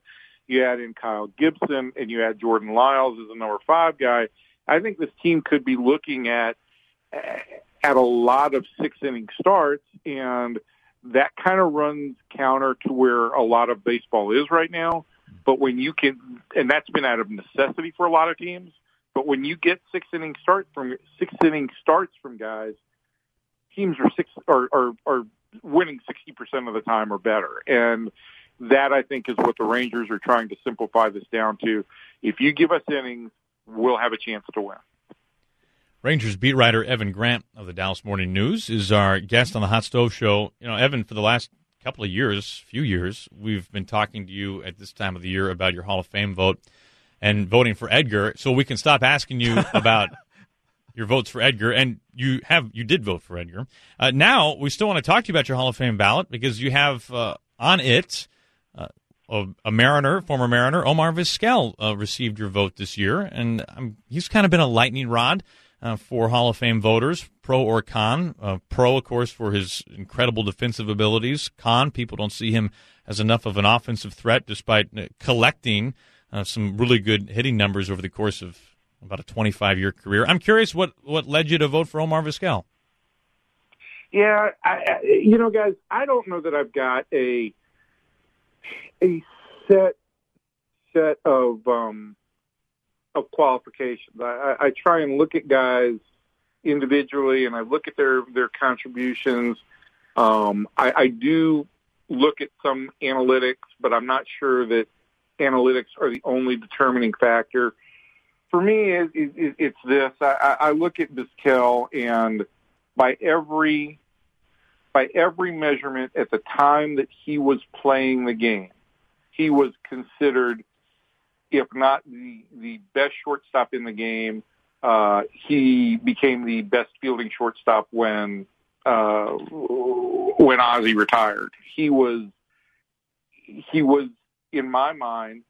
You add in Kyle Gibson and you add Jordan Lyles as a number five guy. I think this team could be looking at at a lot of six inning starts and that kind of runs counter to where a lot of baseball is right now. But when you can, and that's been out of necessity for a lot of teams. But when you get six inning starts from six inning starts from guys, teams are six are are, are winning sixty percent of the time or better, and that I think is what the Rangers are trying to simplify this down to. If you give us innings, we'll have a chance to win. Rangers beat writer Evan Grant of the Dallas Morning News is our guest on the Hot Stove Show. You know, Evan, for the last couple of years, few years, we've been talking to you at this time of the year about your Hall of Fame vote and voting for Edgar, so we can stop asking you (laughs) about your votes for Edgar, and you have you did vote for Edgar. Uh, now we still want to talk to you about your Hall of Fame ballot because you have uh, on it uh, a, a, Mariner, former Mariner, Omar Vizquel uh, received your vote this year, and um, he's kind of been a lightning rod uh, for Hall of Fame voters, pro or con. Uh, pro, of course, for his incredible defensive abilities. Con, people don't see him as enough of an offensive threat, despite collecting some really good hitting numbers over the course of about a 25 year career. I'm curious what, what led you to vote for Omar Vizquel. Yeah, I, you know, guys, I don't know that I've got a a set set of um, of qualifications. I, I try and look at guys individually, and I look at their their contributions. Um, I, I do look at some analytics, but I'm not sure that analytics are the only determining factor. for me, it, it, it's this. I, I look at Vizquel, and by every by every measurement at the time that he was playing the game, he was considered, if not the the best shortstop in the game, uh, he became the best fielding shortstop when uh, when Ozzie retired. He was he was in my mind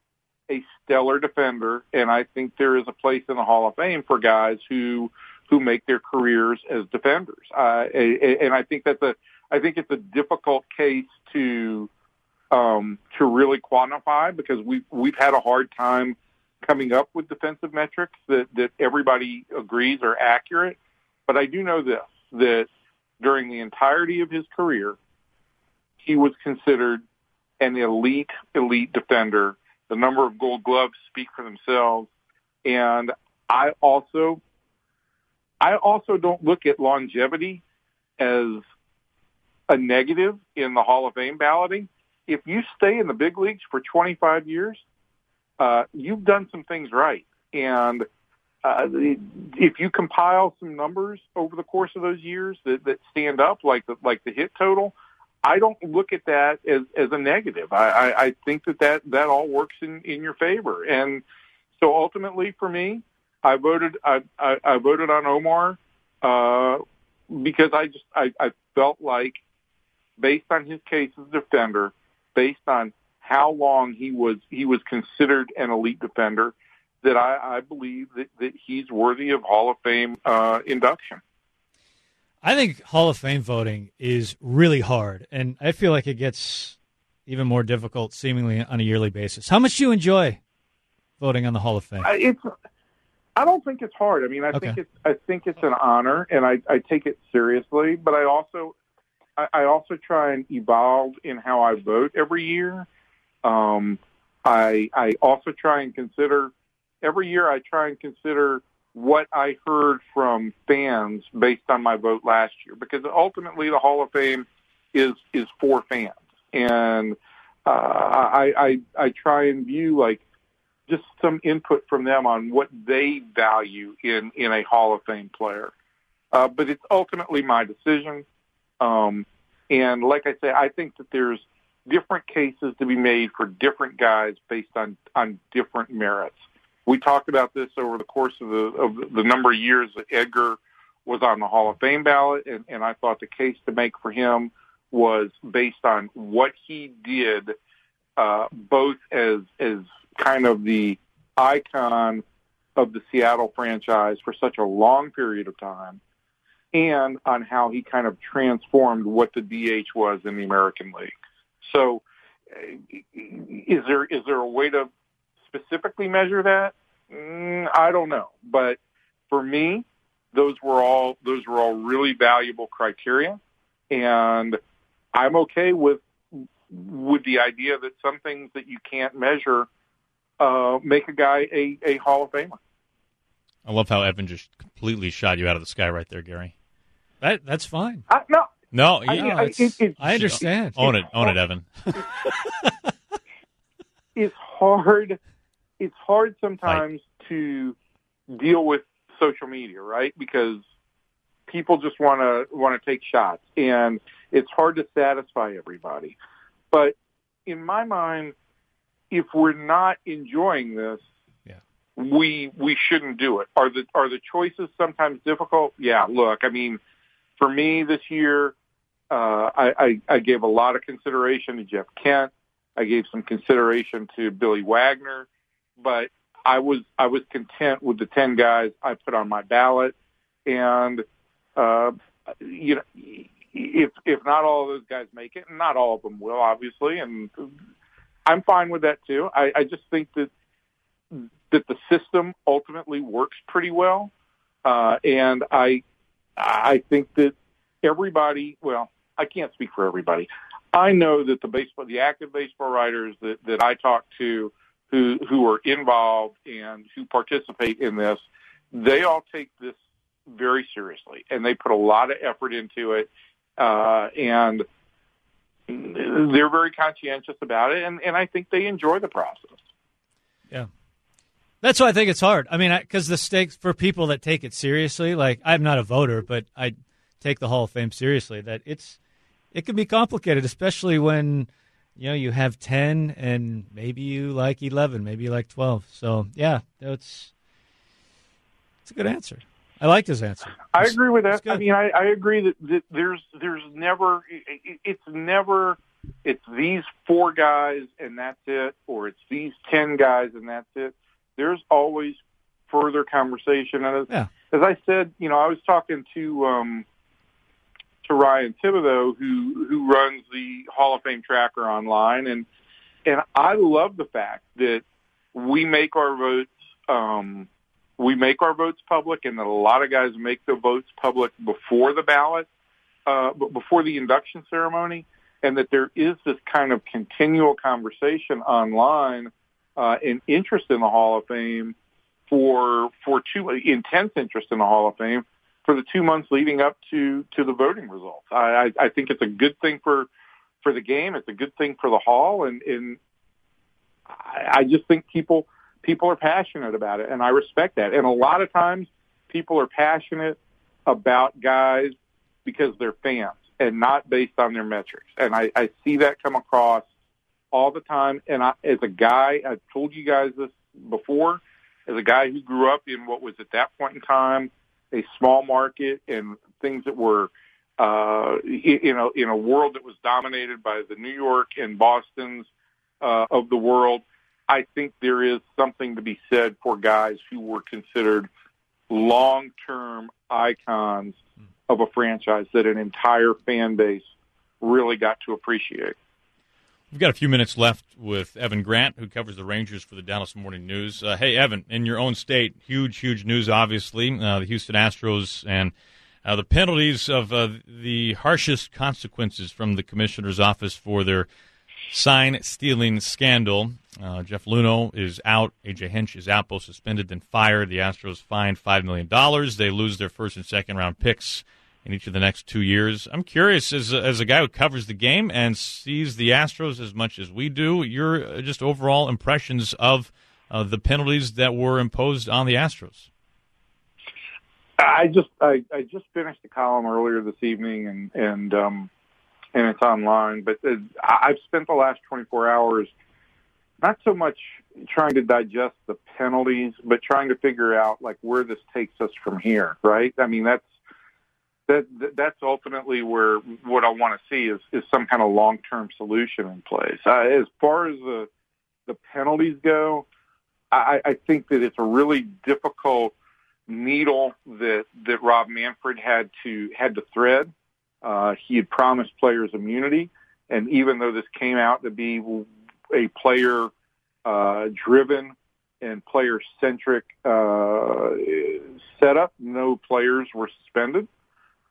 a stellar defender, and I think there is a place in the Hall of Fame for guys who who make their careers as defenders. Uh, and I think that's a I think it's a difficult case to um, to really quantify because we we've had a hard time coming up with defensive metrics that that everybody agrees are accurate. But I do know this that during the entirety of his career, he was considered an elite elite defender the number of gold gloves speak for themselves. And I also, I also don't look at longevity as a negative in the Hall of Fame balloting. If you stay in the big leagues for 25 years, uh, you've done some things right. And uh, if you compile some numbers over the course of those years that, that stand up, like the, like the hit total, I don't look at that as, as a negative. I, I, I think that, that that all works in, in your favor. And so ultimately for me, I voted, I, I, I voted on Omar, uh, because I just, I, I felt like based on his case as a defender, based on how long he was, he was considered an elite defender, that I, I believe that, that he's worthy of Hall of Fame, uh, induction. I think Hall of Fame voting is really hard, and I feel like it gets even more difficult seemingly on a yearly basis. How much do you enjoy voting on the Hall of Fame? It's I don't think it's hard. I mean, I okay. think it's I think it's an honor, and I, I take it seriously. But I also I, I also try and evolve in how I vote every year. Um, I I also try and consider every year. I try and consider what I heard from fans based on my vote last year, because ultimately the Hall of Fame is is for fans, and uh, I, I I try and view like just some input from them on what they value in in a Hall of Fame player. Uh, but it's ultimately my decision, um, and like I say, I think that there's different cases to be made for different guys based on on different merits we talked about this over the course of the of the number of years that Edgar was on the Hall of Fame ballot, and, and I thought the case to make for him was based on what he did, uh, both as as kind of the icon of the Seattle franchise for such a long period of time, and on how he kind of transformed what the DH was in the American League. So, uh, is there is there a way to specifically measure that? Mm, I don't know, but for me, those were all those were all really valuable criteria, and I'm okay with with the idea that some things that you can't measure uh, make a guy a, a Hall of Famer. I love how Evan just completely shot you out of the sky right there, Gary. That that's fine. Uh, no, no, I, I, it, it, I understand. Own it, own it, Evan. (laughs) it's hard it's hard sometimes right. to deal with social media, right? Because people just want to want to take shots, and it's hard to satisfy everybody. But in my mind, if we're not enjoying this, yeah. we we shouldn't do it. Are the are the choices sometimes difficult? Yeah. Look, I mean, for me this year, uh, I, I, I gave a lot of consideration to Jeff Kent. I gave some consideration to Billy Wagner but I was I was content with the ten guys I put on my ballot, and uh, you know, if if not all of those guys make it, and not all of them will, obviously, and I'm fine with that too. I, I just think that that the system ultimately works pretty well, uh, and I I think that everybody, well, I can't speak for everybody. I know that the baseball, the active baseball writers that that I talk to who who are involved and who participate in this, they all take this very seriously and they put a lot of effort into it, uh, and they're very conscientious about it, and, and I think they enjoy the process. Yeah. That's why I think it's hard. I mean, because the stakes for people that take it seriously, like I'm not a voter, but I take the Hall of Fame seriously. That it's it can be complicated, especially when you know you have ten and maybe you like eleven, maybe you like twelve. So yeah, it's it's a good answer. I like his answer. I agree with that. I mean, I, I agree that, that there's there's never it, it's never it's these four guys and that's it, or it's these ten guys and that's it. There's always further conversation. And as, yeah. as I said, you know, I was talking to um, to Ryan Thibodaux, who who runs the Hall of Fame tracker online, and and I love the fact that we make our votes. Um, we make our votes public, and that a lot of guys make the votes public before the ballot, uh, before the induction ceremony, and that there is this kind of continual conversation online uh, and interest in the Hall of Fame for for two intense interest in the Hall of Fame for the two months leading up to to the voting results. I, I, I think it's a good thing for for the game. It's a good thing for the Hall, and and I, I just think people people are passionate about it, and I respect that. And a lot of times, people are passionate about guys because they're fans and not based on their metrics. And I, I see that come across all the time. And I, as a guy, I've told you guys this before, as a guy who grew up in what was at that point in time a small market and things that were uh, in a in a world that was dominated by the New York and Boston's uh, of the world. I think there is something to be said for guys who were considered long-term icons of a franchise that an entire fan base really got to appreciate. We've got a few minutes left with Evan Grant, who covers the Rangers for the Dallas Morning News. Uh, hey, Evan, in your own state, huge, huge news, obviously. Uh, the Houston Astros and uh, the penalties of uh, the harshest consequences from the commissioner's office for their sign stealing scandal. Uh, Jeff Luhnow is out. AJ Hinch is out, both suspended and fired. The Astros fined $5 million. They lose their first and second round picks in each of the next two years. I'm curious, as a, as a guy who covers the game and sees the Astros as much as we do, your uh, just overall impressions of uh, the penalties that were imposed on the Astros. I just I, I just finished a column earlier this evening, and and um, and it's online. But uh, I've spent the last 24 hours not so much trying to digest the penalties, but trying to figure out like where this takes us from here. Right? I mean, that's that, that's ultimately where what I want to see is, is some kind of long term solution in place. Uh, as far as the the penalties go, I, I think that it's a really difficult needle that that Rob Manfred had to had to thread. Uh, he had promised players immunity, and even though this came out to be a player uh, driven and player centric uh, setup, no players were suspended.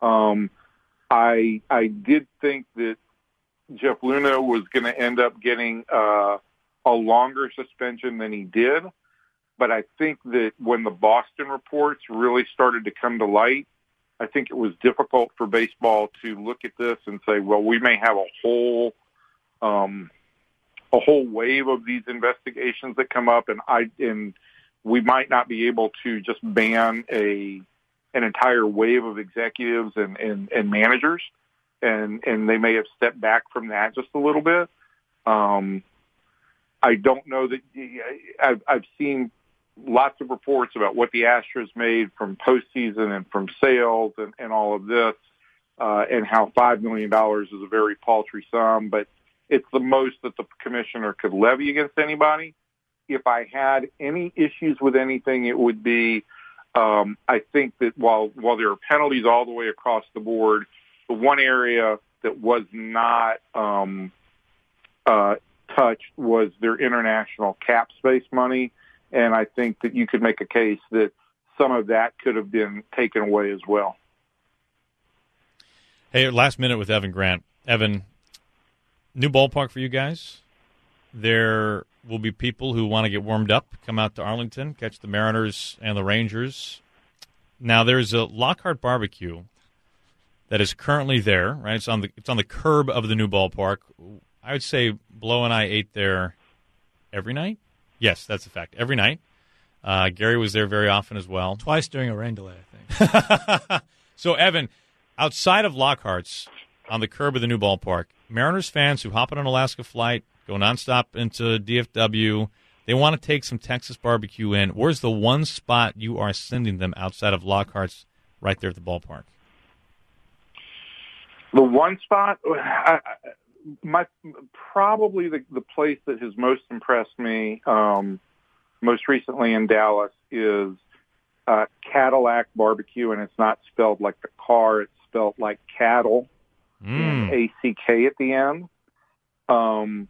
Um, I I did think that Jeff Luhnow was going to end up getting uh, a longer suspension than he did, but I think that when the Boston reports really started to come to light, I think it was difficult for baseball to look at this and say, well, we may have a whole um, a whole wave of these investigations that come up, and I and we might not be able to just ban a an entire wave of executives and, and, and managers, and and they may have stepped back from that just a little bit. Um, I don't know that I've, I've seen lots of reports about what the Astros made from postseason and from sales and, and all of this, uh, and how five million dollars is a very paltry sum, but it's the most that the commissioner could levy against anybody. If I had any issues with anything, it would be um, I think that while while there are penalties all the way across the board, the one area that was not um, uh, touched was their international cap space money, and I think that you could make a case that some of that could have been taken away as well. Hey, last minute with Evan Grant. Evan, new ballpark for you guys. There will be people who want to get warmed up, come out to Arlington, catch the Mariners and the Rangers. Now there's a Lockhart barbecue that is currently there, right? It's on the it's on the curb of the new ballpark. I would say Blow and I ate there every night. Yes, that's a fact. Every night. Uh, Gary was there very often as well. Twice during a rain delay, I think. (laughs) so, Evan, outside of Lockhart's on the curb of the new ballpark, Mariners fans who hop on an Alaska flight, go nonstop into DFW, they want to take some Texas barbecue in. Where's the one spot you are sending them outside of Lockhart's right there at the ballpark? The one spot, I, my probably the the place that has most impressed me, um, most recently in Dallas, is uh, Cattleack Barbecue, and it's not spelled like the car; it's spelled like cattle, Mm. A C K at the end. Um,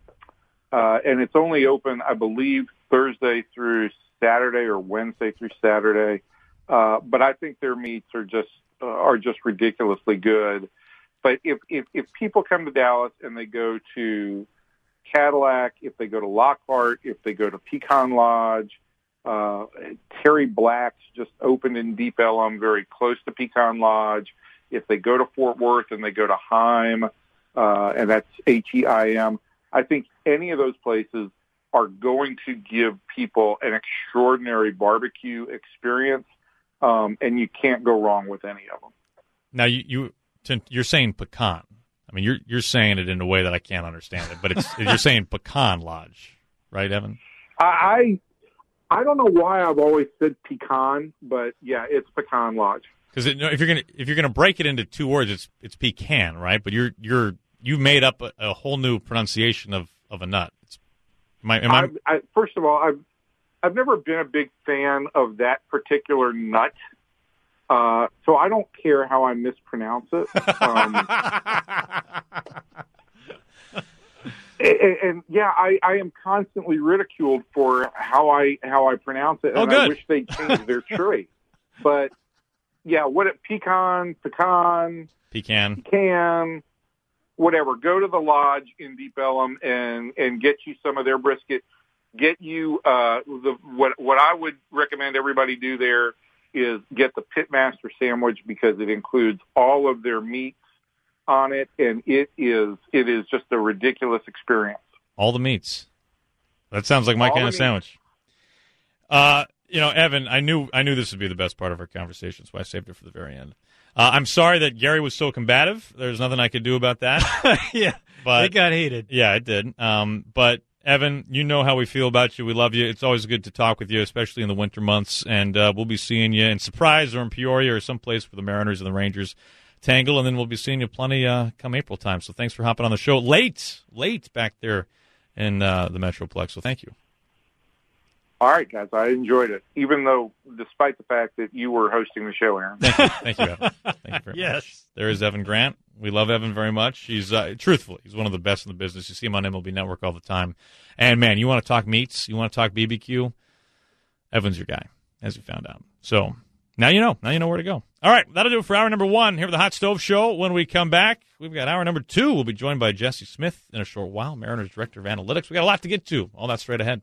uh, and it's only open, I believe, Thursday through Saturday or Wednesday through Saturday. Uh, but I think their meats are just uh, are just ridiculously good. But if, if if people come to Dallas and they go to Cattleack, if they go to Lockhart, if they go to Pecan Lodge, uh, Terry Black's just opened in Deep Ellum, very close to Pecan Lodge. If they go to Fort Worth and they go to Heim, uh, and that's H E I M, I think any of those places are going to give people an extraordinary barbecue experience, um, and you can't go wrong with any of them. Now you you you're saying pecan. I mean, you're you're saying it in a way that I can't understand it, but it's (laughs) you're saying pecan lodge, right, Evan? I I don't know why I've always said pecan, but yeah, it's pecan lodge. Because if you're gonna if you're gonna break it into two words, it's it's pecan, right? But you're you're you made up a, a whole new pronunciation of, of a nut. It's, am I, am I, I, I, first of all, I've I've never been a big fan of that particular nut, uh, so I don't care how I mispronounce it. Um, (laughs) and, and yeah, I, I am constantly ridiculed for how I how I pronounce it, Oh, and good. I wish they changed their (laughs) tree. But yeah, what it pecan, pecan, pecan? can, whatever. Go to the lodge in Deep Ellum and and get you some of their brisket. Get you uh, the what what I would recommend everybody do there is get the Pitmaster sandwich because it includes all of their meats on it, and it is it is just a ridiculous experience. All the meats. That sounds like my All kind of meats. sandwich. Uh, you know, Evan, I knew I knew this would be the best part of our conversation, so I saved it for the very end. Uh, I'm sorry that Gary was so combative. There's nothing I could do about that. (laughs) yeah, But it got heated. Yeah, it did. Um, but Evan, you know how we feel about you. We love you. It's always good to talk with you, especially in the winter months. And uh, we'll be seeing you in Surprise or in Peoria or someplace where the Mariners and the Rangers tangle. And then we'll be seeing you plenty uh, come April time. So thanks for hopping on the show late, late back there in uh, the Metroplex. So thank you. All right, guys, I enjoyed it, even though, despite the fact that you were hosting the show, Aaron. Thank you, thank you, Evan. Thank you very Yes. much. There is Evan Grant. We love Evan very much. He's uh, truthfully, he's one of the best in the business. You see him on MLB Network all the time. And man, you want to talk meats, you want to talk BBQ, Evan's your guy, as we found out. So now you know. Now you know where to go. All right, that'll do it for hour number one here at the Hot Stove Show. When we come back, we've got hour number two. We'll be joined by Jesse Smith in a short while, Mariners Director of Analytics. We got a lot to get to. All that straight ahead.